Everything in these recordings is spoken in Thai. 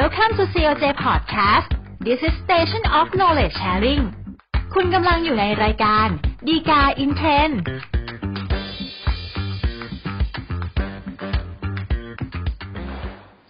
Welcome to COJ Podcast This is Station of Knowledge Sharing คุณกำลังอยู่ในรายการฎีกาอินเทรน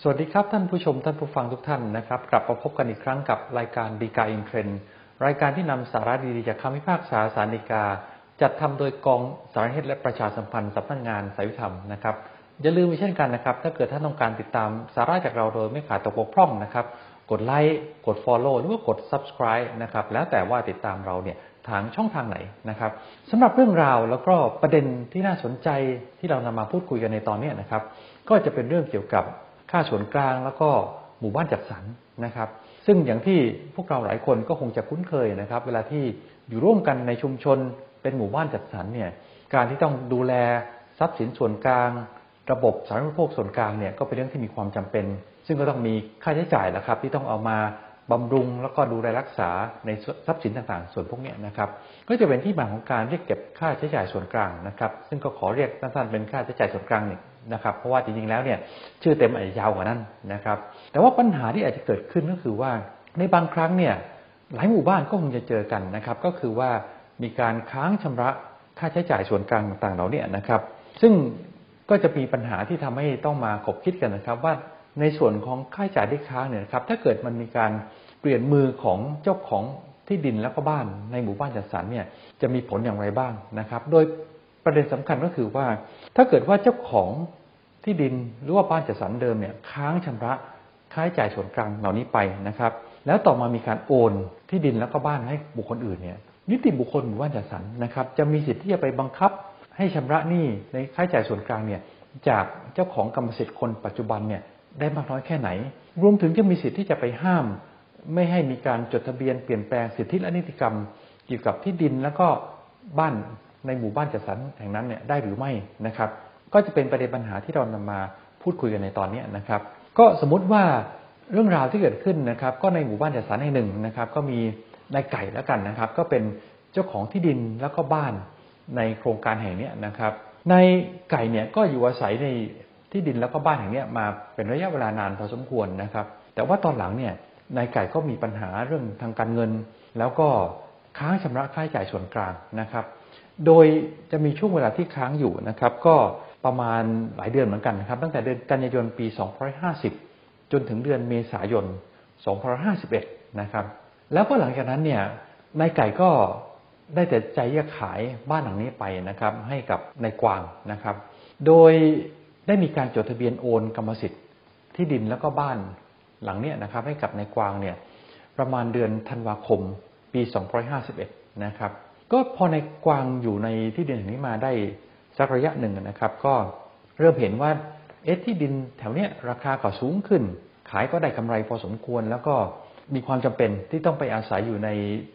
สวัสดีครับท่านผู้ชมท่านผู้ฟังทุกท่านนะครับ กลับมาพบกันอีกครั้งกับรายการฎีกาอินเทรนรายการที่นำสาระดีๆจากคำพิพากษาศาลฎีกา จัดทำโดยกองสารนิเทศและประชาสัมพันธ์สำนักงานศาลยุติธรรมนะครับ อย่าลืมเช่นกันนะครับ ถ้าเกิดท่านต้องการติดตามสาระจากเราโดยไม่ขาดตกบกพร่องนะครับ กดไลค์กด Follow หรือว่ากด Subscribe นะครับแล้วแต่ว่าติดตามเราเนี่ยทางช่องทางไหนนะครับสำหรับเรื่องราวแล้วก็ประเด็นที่น่าสนใจที่เรานำมาพูดคุยกันในตอนนี้นะครับ ก็จะเป็นเรื่องเกี่ยวกับค่าส่วนกลางแล้วก็หมู่บ้านจัดสรรนะครับ ซึ่งอย่างที่พวกเราหลายคนก็คงจะคุ้นเคยนะครับ เวลาที่อยู่ร่วมกันในชุมชนเป็นหมู่บ้านจัดสรรเนี่ยการที่ต้องดูแลทรัพย์สินส่วนกลาง ระบบสาธารณูปโภคส่วนกลางเนี่ยก็เป็นเรื่องที่มีความจำเป็น ซึ่งก็ต้องมีค่าใช้จ่ายแหละครับ ที่ต้องเอามาบำรุงแล้วก็ดูแลรักษาในทรัพย์สินต่างๆ ส่วนพวกนี้นะครับ ก็จะเป็นที่มาของการเรียกเก็บค่าใช้จ่ายส่วนกลางนะครับ ซึ่งก็ขอเรียกสั้นๆเป็นค่าใช้จ่ายส่วนกลางเนี่ยนะครับเพราะว่าจริงๆแล้วเนี่ยชื่อเต็มอาจจะยาวกว่านั้นนะครับ แต่ว่าปัญหาที่อาจจะเกิดขึ้นก็คือว่าในบางครั้งเนี่ยหลายหมู่บ้านก็คงจะเจอกันนะครับ ก็คือว่ามีการค้างชำระค่าใช้จ่ายส่วนกลางต่างๆเหล่านี้นะครับ ซึ่ง ก็จะมีปัญหาที่ทำให้ต้องมาคบคิดกันนะครับ ว่าในส่วนของค่าใช้จ่ายที่ค้างเนี่ยครับ ถ้าเกิดมันมีการเปลี่ยนมือของเจ้าของที่ดินแล้วก็บ้านในหมู่บ้านจัดสรรเนี่ยจะมีผลอย่างไรบ้างนะครับ โดยประเด็นสำคัญก็คือว่า ถ้าเกิดว่าเจ้าของที่ดินหรือว่าบ้านจัดสรรเดิมเนี่ยค้างชำระค่าใช้จ่ายส่วนกลางเหล่านี้ไปนะครับ แล้วต่อมามีการโอนที่ดินแล้วก็บ้านให้บุคคลอื่นเนี่ยนิติบุคคลหมู่บ้านจัดสรรนะครับ จะมีสิทธิ์ที่จะไปบังคับ ให้ชำระหนี้ในค่าใช้จ่ายส่วนกลางเนี่ยจากเจ้าของกรรมสิทธิ์คนปัจจุบันเนี่ยได้มากน้อยแค่ไหน รวมถึงจะมีสิทธิ์ที่จะไปห้าม ไม่ให้มีการจดทะเบียนเปลี่ยนแปลงสิทธิและนิติกรรม เกี่ยวกับที่ดินแล้วก็บ้านในหมู่บ้านจัดสรรแห่งนั้นเนี่ยได้หรือไม่นะครับ ก็จะเป็นประเด็นปัญหาที่เรานำมาพูดคุยกันในตอนนี้นะครับ ก็สมมุติว่าเรื่องราวที่เกิดขึ้นนะครับ ก็ในหมู่บ้านจัดสรรแห่งหนึ่งนะครับ ก็มีนายไก่แล้วกันนะครับ ก็เป็นเจ้าของที่ดินแล้วก็บ้าน ในโครงการแห่งนี้นะครับ ในไก่เนี่ยก็อยู่อาศัยในที่ดินแล้วก็บ้านแห่งนี้มาเป็นระยะเวลานานพอสมควรนะครับ แต่ว่าตอนหลังเนี่ยนายไก่ก็มีปัญหาเรื่องทางการเงิน แล้วก็ค้างชำระค่าใช้จ่ายส่วนกลางนะครับ โดยจะมีช่วงเวลาที่ค้างอยู่นะครับ ก็ประมาณหลายเดือนเหมือนกันนะครับ ตั้งแต่เดือนกันยายนปี 2550 จนถึงเดือนเมษายน 2551 นะครับ แล้วก็หลังจากนั้นเนี่ยนายไก่ก็ ได้แต่ใจจะขายบ้านหลังนี้ไปนะครับ ให้กับนายกวางนะครับ โดยได้มีการจดทะเบียนโอนกรรมสิทธิ์ที่ดินแล้วก็บ้านหลังนี้นะครับ ให้กับนายกวางเนี่ยประมาณเดือนธันวาคมปี 2551 นะครับ ก็พอในกวางอยู่ในที่ดินแห่งนี้มาได้สักระยะหนึ่งนะครับ ก็เริ่มเห็นว่าเอ๊ะที่ดินแถวเนี้ยราคาก็สูงขึ้น ขายก็ได้กำไรพอสมควรแล้วก็ มีความจำเป็นที่ต้องไปอาศัยอยู่ใน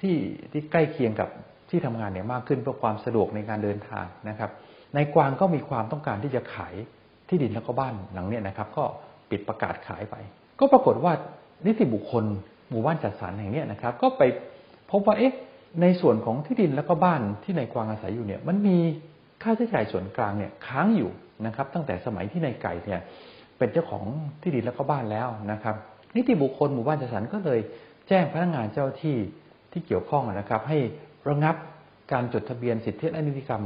ที่ที่ใกล้เคียงกับที่ทำงานเนี่ยมากขึ้นเพื่อความสะดวกในการเดินทางนะครับนายกวางก็มีความต้องการที่จะขายที่ดินแล้วก็บ้านหลังเนี้ยนะครับ ก็ปิดประกาศขายไป ก็ปรากฏว่านิติบุคคลหมู่บ้านจัดสรรแห่งนี้นะครับ ก็ไปพบว่าเอ๊ะในส่วนของที่ดินแล้วก็บ้านที่นายกวางอาศัยอยู่เนี่ยมันมีค่าใช้จ่ายส่วนกลางเนี่ยค้างอยู่นะครับ ตั้งแต่สมัยที่นายไก่เนี่ยเป็นเจ้าของที่ดินแล้วก็บ้านแล้วนะครับ นิติบุคคลหมู่บ้านจัดสรรก็เลย แจ้งพนักงานเจ้าที่ที่เกี่ยวข้องนะครับ ให้ระงับการจดทะเบียนสิทธิและนิติกรรม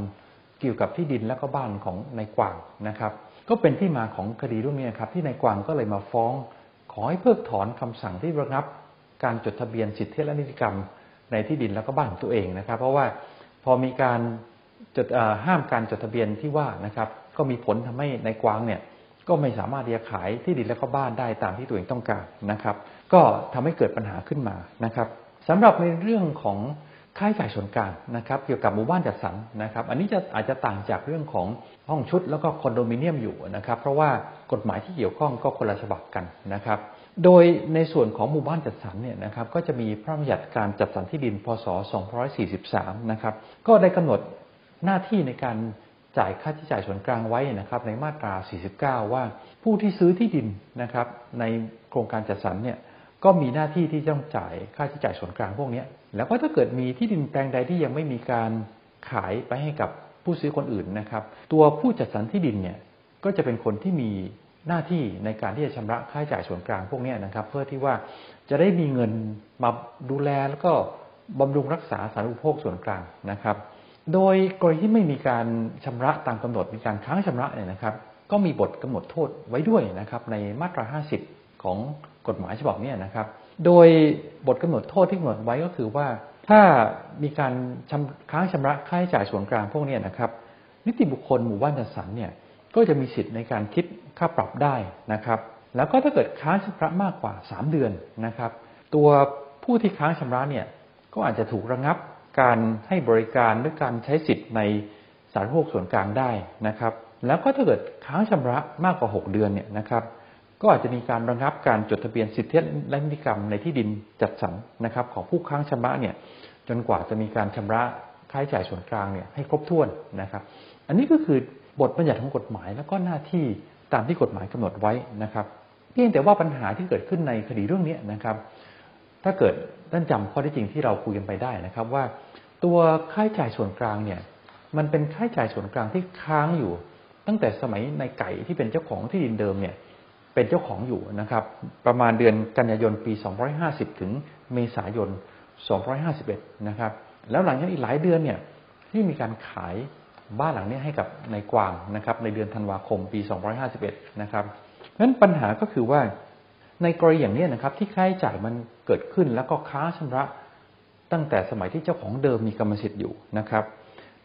เกี่ยวกับที่ดินและก็บ้านของนายกวางนะครับ ก็เป็นที่มาของคดีเรื่องนี้ครับ ที่นายกวางก็เลยมาฟ้อง ขอให้เพิกถอนคำสั่งที่ระงับ การจดทะเบียนสิทธิและนิติกรรมในที่ดินแล้วก็บ้านของตัวเองนะครับ เพราะว่าพอมีการจดห้ามการจดทะเบียนที่ว่านะครับ ก็มีผลทำให้นายกวางเนี่ย ก็ไม่สามารถที่จะขายที่ดินและก็บ้านได้ตามที่ตัวเองต้องการนะครับ ก็ทำให้เกิดปัญหาขึ้นมานะครับสำหรับในเรื่องของค่าใช้จ่ายส่วนกลางนะครับ เกี่ยวกับหมู่บ้านจัดสรรนะครับ อันนี้จะอาจจะต่างจากเรื่องของห้องชุดแล้วก็คอนโดมิเนียมอยู่นะครับ เพราะว่ากฎหมายที่เกี่ยวข้องก็คนละฉบับกันนะครับ โดยในส่วนของหมู่บ้านจัดสรรเนี่ยนะครับ ก็จะมีพระราชบัญญัติการจัดสรรที่ดินพศ243 นะครับ ก็ได้กำหนดหน้าที่ในการ จ่ายค่าใช้จ่ายส่วนกลางไว้นะครับในมาตรา 49 ว่าผู้ที่ซื้อที่ดินนะครับในโครงการจัดสรรเนี่ยก็มีหน้าที่ที่ต้องจ่ายค่าใช้จ่ายส่วนกลางพวกนี้แล้วก็ถ้าเกิดมีที่ดินแปลงใดที่ยังไม่มีการขายไปให้กับผู้ซื้อคนอื่นนะครับ ตัวผู้จัดสรรที่ดินเนี่ยก็จะเป็นคนที่มีหน้าที่ในการที่จะชำระค่าใช้จ่ายส่วนกลางพวกนี้นะครับ เพื่อที่ว่าจะได้มีเงินมาดูแลแล้วก็บำรุงรักษาสาธารณูปโภคส่วนกลางนะครับ โดยกรณีที่ไม่มีการชำระตามกำหนดมีการค้างชำระเนี่ยนะครับ ก็มีบทกำหนดโทษไว้ด้วยนะครับ ในมาตรา 50 ของกฎหมายฉบับนี้นะครับ โดยบทกำหนดโทษที่กำหนดไว้ก็คือว่า ถ้ามีการค้างชำระค่าใช้จ่ายส่วนกลางพวกนี้นะครับ นิติบุคคลหมู่บ้านจัดสรรเนี่ยก็จะมีสิทธิ์ในการคิดค่าปรับได้นะครับ แล้วก็ถ้าเกิดค้างชำระมากกว่า 3 เดือนนะครับ ตัวผู้ที่ค้างชำระเนี่ยก็อาจจะถูกระงับ การให้บริการหรือการใช้สิทธิ์ในสาธารณูปโภคส่วนกลางได้นะครับ แล้วก็ถ้าเกิดค้างชำระมากกว่า 6 เดือนเนี่ยนะครับก็อาจจะมีการระงับการจดทะเบียนสิทธิและนิติกรรมในที่ดินจัดสรรนะครับของผู้ค้างชำระเนี่ยจนกว่าจะมีการชำระค่าใช้จ่ายส่วนกลางเนี่ยให้ครบถ้วนนะครับ อันนี้ก็คือบทบัญญัติของกฎหมายแล้วก็หน้าที่ตามที่กฎหมายกำหนดไว้นะครับ เพียงแต่ว่าปัญหาที่เกิดขึ้นในคดีเรื่องนี้นะครับ ถ้าเกิด ท่านจำข้อที่จริงที่เราคุยกันไปได้นะครับ ว่าตัวค่าใช้จ่ายส่วนกลางเนี่ย มันเป็นค่าใช้จ่ายส่วนกลางที่ค้างอยู่ ตั้งแต่สมัยในไก่ที่เป็นเจ้าของที่ดินเดิมเนี่ยเป็นเจ้าของอยู่นะครับ ประมาณเดือนกันยายนปี 250 ถึงเมษายน 251 นะครับ แล้วหลังจากอีกหลายเดือนเนี่ยที่มีการขายบ้านหลังนี้ให้กับนายกวางนะครับ ในเดือนธันวาคมปี 251 นะครับเพราะฉะนั้นปัญหาก็คือว่าในกรณีอย่างนี้นะครับ ที่ค่าใช้จ่ายมัน เกิดขึ้นแล้วก็ค้าชำระตั้งแต่สมัยที่เจ้าของเดิมมีกรรมสิทธิ์อยู่นะครับ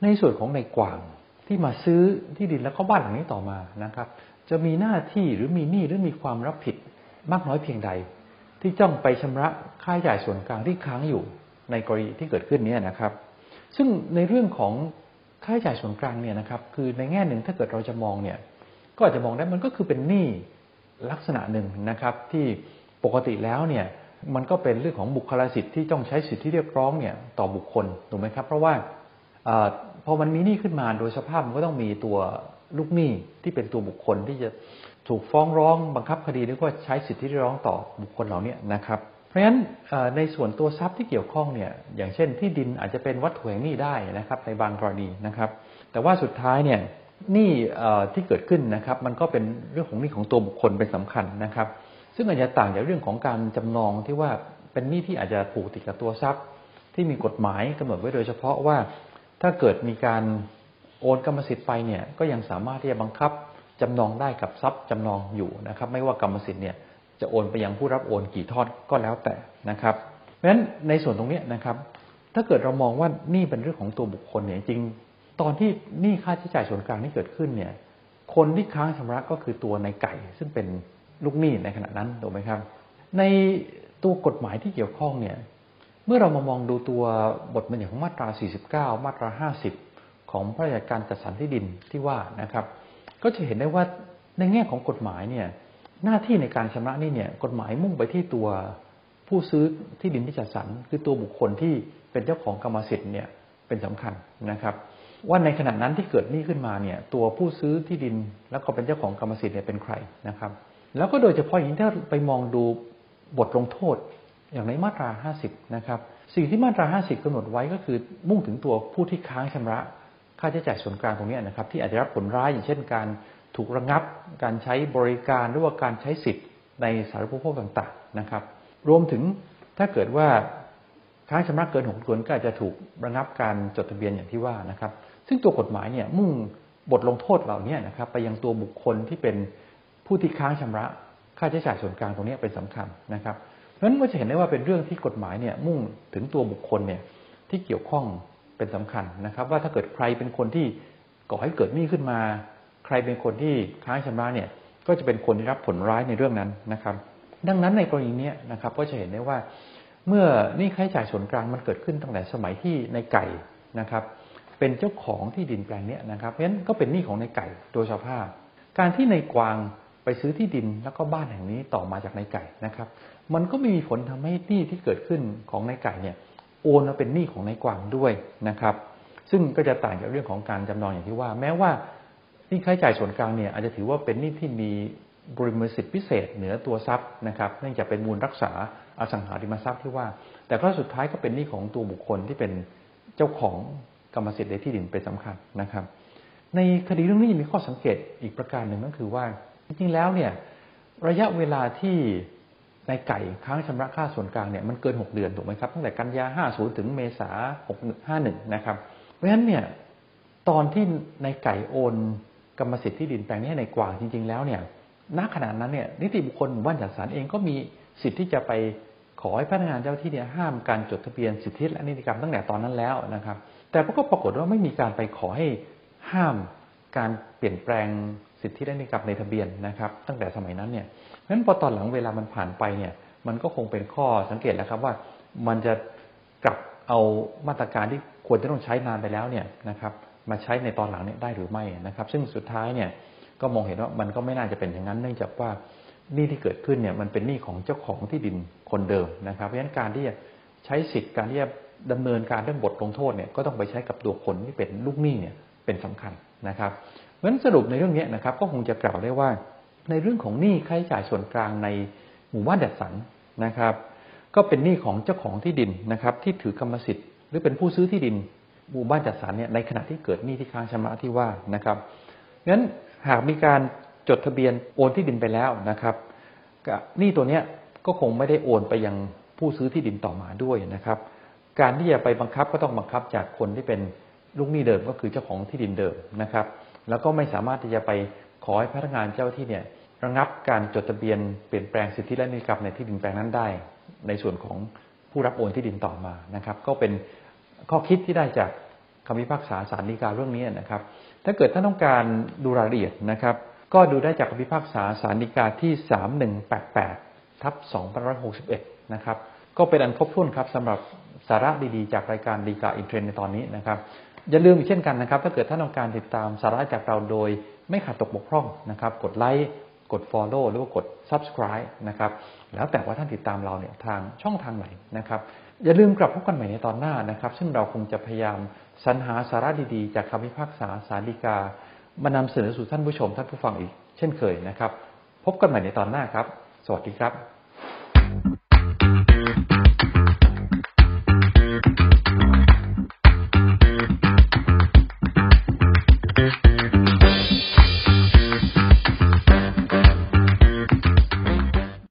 ในส่วนของในกวางที่มาซื้อที่ดินแล้วก็บ้านหลังนี้ต่อมานะครับ จะมีหน้าที่หรือมีหนี้หรือมีความรับผิดมากน้อยเพียงใด ที่จ้องไปชำระค่าใช้จ่ายส่วนกลางที่ค้างอยู่ในกรณีที่เกิดขึ้นนี้นะครับ ซึ่งในเรื่องของค่าใช้จ่ายส่วนกลางเนี่ยนะครับ คือในแง่หนึ่งถ้าเกิดเราจะมองเนี่ยก็อาจจะมองได้มันก็คือเป็นหนี้ลักษณะหนึ่งนะครับ ที่ปกติแล้วเนี่ย มันก็เป็นเรื่องของบุคลสิทธิ์ที่ต้องใช้สิทธิที่เรียกร้องเนี่ยต่อบุคคลถูกไหมครับ เพราะว่าอพอมันมีหนี้ขึ้นมาโดยสภาพมันก็ต้องมีตัวลูกหนี้ที่เป็นตัวบุคคลที่จะถูกฟ้องร้องบังคับคดีหรือว่าใช้สิทธิที่ร้องต่อบุคคลเหล่านี้นะครับ เพราะฉะนั้นในส่วนตัวทรัพย์ที่เกี่ยวข้องเนี่ยอย่างเช่น ที่ดินอาจจะเป็นวัตถุแห่งหนี้ได้นะครับในบางกรณีนะครับ แต่ว่าสุดท้ายเนี่ยหนี้ที่เกิดขึ้นนะครับ มันก็เป็นเรื่องของหนี้ของตัวบุคคลเป็นสำคัญนะครับ ซึ่งอาจจะต่างจากเรื่องของการจำนองที่ว่าเป็นหนี้ที่อาจจะผูกติดกับตัวทรัพย์ ที่มีกฎหมายกำหนดไว้โดยเฉพาะว่า ถ้าเกิดมีการโอนกรรมสิทธิ์ไปเนี่ยก็ยังสามารถที่จะบังคับจำนองได้กับทรัพย์จำนองอยู่นะครับ ไม่ว่ากรรมสิทธิ์เนี่ยจะโอนไปยังผู้รับโอนกี่ทอดก็แล้วแต่นะครับเพราะฉะนั้นในส่วนตรงนี้นะครับ ถ้าเกิดเรามองว่านี่เป็นเรื่องของตัวบุคคลเนี่ยจริง ตอนที่หนี้ค่าใช้จ่ายส่วนกลางที่เกิดขึ้นเนี่ย คนที่ค้างชำระก็คือตัวในไก่ ซึ่งเป็น ลูกหนี้ในขณะนั้นถูกไหมครับ ในตัวกฎหมายที่เกี่ยวข้องเนี่ยเมื่อเรามามองดูตัวบทบัญญัติของมาตรา 49 มาตรา 50 ของพระราชการจัดสรรที่ดินที่ว่านะครับ ก็จะเห็นได้ว่าในแง่ของกฎหมายเนี่ยหน้าที่ในการชำระนี่เนี่ยกฎหมายมุ่งไปที่ตัวผู้ซื้อที่ดินที่จัดสรรคือตัวบุคคลที่เป็นเจ้าของกรรมสิทธิ์เนี่ยเป็นสำคัญนะครับ ว่าในขณะนั้นที่เกิดหนี้ขึ้นมาเนี่ยตัวผู้ซื้อที่ดินแล้วก็เป็นเจ้าของกรรมสิทธิ์เนี่ยเป็นใครนะครับ แล้วก็โดยเฉพาะอย่างที่ไปมองดูบทลงโทษอย่างในมาตรา 50 นะครับ สิ่งที่มาตรา 50กำหนดไว้ก็คือมุ่งถึงตัวผู้ที่ค้างชำระ ค่าใช้จ่ายส่วนกลางตรงนี้นะครับ ที่อาจจะรับผลร้ายอย่างเช่น การถูกระงับ การใช้บริการหรือว่าการใช้สิทธิ์ในสาธารณูปโภคต่างๆนะครับ รวมถึงถ้าเกิดว่าค้างชำระเกินหกเดือนก็อาจจะถูกระงับการจดทะเบียนอย่างที่ว่านะครับ ซึ่งตัวกฎหมายเนี่ยมุ่งบทลงโทษเหล่านี้นะครับ ไปยังตัวบุคคลที่เป็น ผู้ที่ค้างชำระค่าใช้จ่ายส่วนกลางตรงนี้เป็นสำคัญนะครับเพราะฉะนั้นก็จะเห็นได้ว่าเป็นเรื่องที่กฎหมายเนี่ยมุ่งถึงตัวบุคคลเนี่ยที่เกี่ยวข้องเป็นสำคัญนะครับ ว่าถ้าเกิดใครเป็นคนที่ก่อให้เกิดหนี้ขึ้นมา ใครเป็นคนที่ค้างชำระเนี่ยก็จะเป็นคนที่รับผลร้ายในเรื่องนั้นนะครับ ดังนั้นในกรณีนี้นะครับก็จะเห็นได้ว่า เมื่อนี่ค่าใช้จ่ายส่วนกลางมันเกิดขึ้นตั้งแต่สมัยที่ในไก่นะครับ เป็นเจ้าของที่ดินแปลงนี้นะครับเพราะฉะนั้นก็เป็นหนี้ของในไก่โดยสภาพ การที่ในกวาง ไปซื้อที่ดินแล้วก็บ้านแห่งนี้ต่อมาจากนายไก่นะครับ มันก็ไม่มีผลทำให้หนี้ที่เกิดขึ้นของนายไก่เนี่ยโอนมาเป็นหนี้ของนายกวางด้วยนะครับ ซึ่งก็จะต่างจากเรื่องของการจำนองอย่างที่ว่า แม้ว่าหนี่ค่าใช้จ่ายส่วนกลางเนี่ยอาจจะถือว่าเป็นหนี้ที่มีบริมสิทธิพิเศษเหนือตัวทรัพย์นะครับเนื่องจากเป็นมูลรักษาอสังหาริมทรัพย์ที่ว่า แต่ก็สุดท้ายก็เป็นหนี้ของตัวบุคคลที่เป็นเจ้าของกรรมสิทธิ์ในที่ดินเป็นสำคัญนะครับ ในคดีเรื่องนี้มีข้อสังเกตอีกประการหนึ่งก็คือว่า จริงๆแล้วเนี่ยระยะเวลาที่ในไก่ค้างชำระค่าส่วนกลางเนี่ยมันเกิน 6 เดือนถูกไหมครับตั้งแต่กันยา 50 ถึงเมษา51 นะครับ เพราะฉะนั้นเนี่ยตอนที่ในไก่โอนกรรมสิทธิ์ที่ดินแปลงนี้ให้ในกวางจริง ๆ แล้วเนี่ยณขณะนั้นเนี่ยนิติบุคคลหมู่บ้านจัดสรรเองก็มีสิทธิ์ที่จะไปขอให้พนักงานเจ้าที่เนี่ยห้ามการจดทะเบียนสิทธิและนิติกรรมตั้งแต่ตอนนั้นแล้วนะครับ แต่ก็ปรากฏว่าไม่มีการไปขอให้ห้ามการเปลี่ยนแปลง สิทธิและนิกรรมในทะเบียนนะครับ ตั้งแต่สมัยนั้นเนี่ยเพราะฉะนั้นพอตอนหลังเวลามันผ่านไปเนี่ย มันก็คงเป็นข้อสังเกตแล้วครับว่ามันจะกลับเอามาตรการที่ควรจะต้องใช้นานไปแล้วเนี่ยนะครับ มาใช้ในตอนหลังเนี่ยได้หรือไม่นะครับ ซึ่งสุดท้ายเนี่ยก็มองเห็นว่ามันก็ไม่น่าจะเป็นอย่างนั้น เนื่องจากว่าหนี้ที่เกิดขึ้นเนี่ยมันเป็นหนี้ของเจ้าของที่ดินคนเดิมนะครับ เพราะฉะนั้นการที่จะใช้สิทธิ์การที่จะดำเนินการเรื่องบทลงโทษเนี่ยก็ต้องไปใช้กับตัวคนที่เป็นลูกหนี้เนี่ยเป็นสำคัญนะครับ เพราะฉะนั้นสรุปในเรื่องนี้นะครับ ก็คงจะกล่าวได้ว่า ในเรื่องของหนี้ค่าใช้จ่ายส่วนกลางในหมู่บ้านจัดสรรนะครับ ก็เป็นหนี้ของเจ้าของที่ดินนะครับ ที่ถือกรรมสิทธิ์หรือเป็นผู้ซื้อที่ดินหมู่บ้านจัดสรรเนี่ยในขณะที่เกิดหนี้ที่ค้างชำระที่ว่านะครับงั้นหากมีการจดทะเบียนโอนที่ดินไปแล้วนะครับหนี้ตัวเนี้ยก็คงไม่ได้โอนไปยังผู้ซื้อที่ดินต่อมาด้วยนะครับ การที่จะไปบังคับก็ต้องบังคับจากคนที่เป็นลูกหนี้เดิมก็คือเจ้าของที่ดินเดิมนะครับ แล้วก็ไม่สามารถที่จะไปขอให้พนักงานเจ้าที่เนี่ยระงับการจดทะเบียนเปลี่ยนแปลงสิทธิและนิติกรรมในที่ดินแปลงนั้นได้ ในส่วนของผู้รับโอนที่ดินต่อมานะครับ ก็เป็นข้อคิดที่ได้จากคำพิพากษาศาลฎีกาเรื่องนี้นะครับ ถ้าเกิดท่านต้องการดูรายละเอียดนะครับ ก็ดูได้จากคำพิพากษาศาลฎีกาที่ 3188ทับ2561 นะครับ ก็เป็นอันครบถ้วนครับสำหรับสาระดีๆ จากรายการดีกาอินเทรนในตอนนี้นะครับ อย่าลืมเช่นกันนะครับ ถ้าเกิดท่านต้องการติดตามสาระจากเราโดยไม่ขาดตกบกพร่องนะครับ กดไลค์กด Follow หรือว่ากด Subscribe นะครับแล้วแต่ว่าท่านติดตามเราเนี่ยทางช่องทางไหนนะครับอย่าลืมกลับพบกันใหม่ในตอนหน้านะครับ ซึ่งเราคงจะพยายามสรรหาสาระดีๆ จากคำพิพากษาสาริกามานำเสนอสู่ท่านผู้ชมท่านผู้ฟังอีก เช่นเคยนะครับ พบกันใหม่ในตอนหน้าครับ สวัสดีครับ